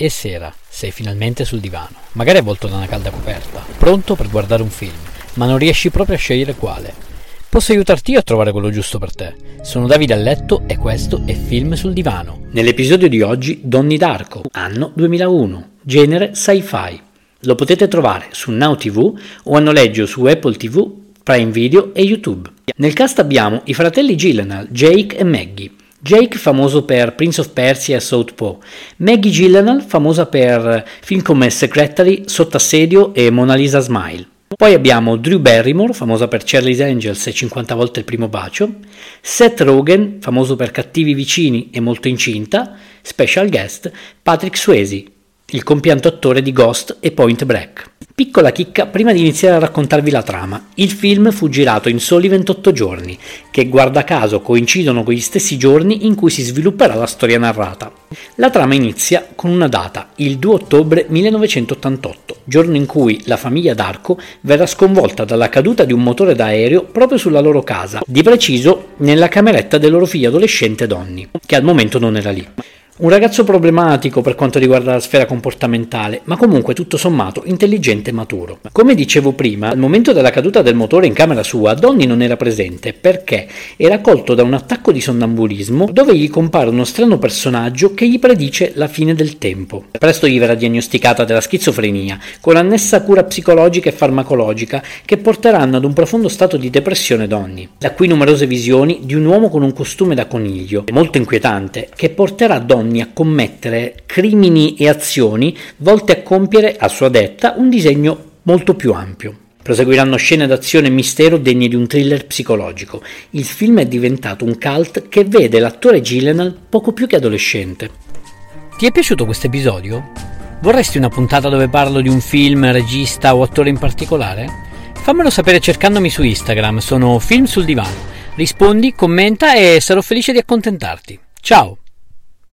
È sera, sei finalmente sul divano, magari avvolto da una calda coperta, pronto per guardare un film, ma non riesci proprio a scegliere quale. Posso aiutarti io a trovare quello giusto per te. Sono Davide a letto e questo è Film sul divano. Nell'episodio di oggi Donnie Darko, anno 2001, genere sci-fi. Lo potete trovare su Now TV o a noleggio su Apple TV, Prime Video e YouTube. Nel cast abbiamo i fratelli Gyllenhaal, Jake e Maggie. Jake famoso per Prince of Persia e Southpaw, Maggie Gyllenhaal famosa per film come Secretary, Sotto assedio e Mona Lisa Smile. Poi abbiamo Drew Barrymore, famosa per Charlie's Angels e 50 volte il primo bacio, Seth Rogen, famoso per Cattivi vicini e molto incinta, special guest Patrick Swayze, il compianto attore di Ghost e Point Break. Piccola chicca prima di iniziare a raccontarvi la trama. Il film fu girato in soli 28 giorni, che guarda caso coincidono con gli stessi giorni in cui si svilupperà la storia narrata. La trama inizia con una data, il 2 ottobre 1988, giorno in cui la famiglia D'Arco verrà sconvolta dalla caduta di un motore d'aereo proprio sulla loro casa, di preciso nella cameretta del loro figlio adolescente Donny, che al momento non era lì. Un ragazzo problematico per quanto riguarda la sfera comportamentale, ma comunque tutto sommato intelligente e maturo. Come dicevo prima, al momento della caduta del motore in camera sua, Donny non era presente perché era colto da un attacco di sonnambulismo dove gli compare uno strano personaggio che gli predice la fine del tempo. Presto gli verrà diagnosticata della schizofrenia, con annessa cura psicologica e farmacologica che porteranno ad un profondo stato di depressione Donny. Da qui numerose visioni di un uomo con un costume da coniglio, molto inquietante, che porterà Donny a commettere crimini e azioni volte a compiere, a sua detta, un disegno molto più ampio. Proseguiranno scene d'azione e mistero degne di un thriller psicologico. Il film è diventato un cult che vede l'attore Gyllenhaal poco più che adolescente. Ti è piaciuto questo episodio? Vorresti una puntata dove parlo di un film, regista o attore in particolare? Fammelo sapere cercandomi su Instagram, sono Film sul Divano. Rispondi, commenta e sarò felice di accontentarti. Ciao!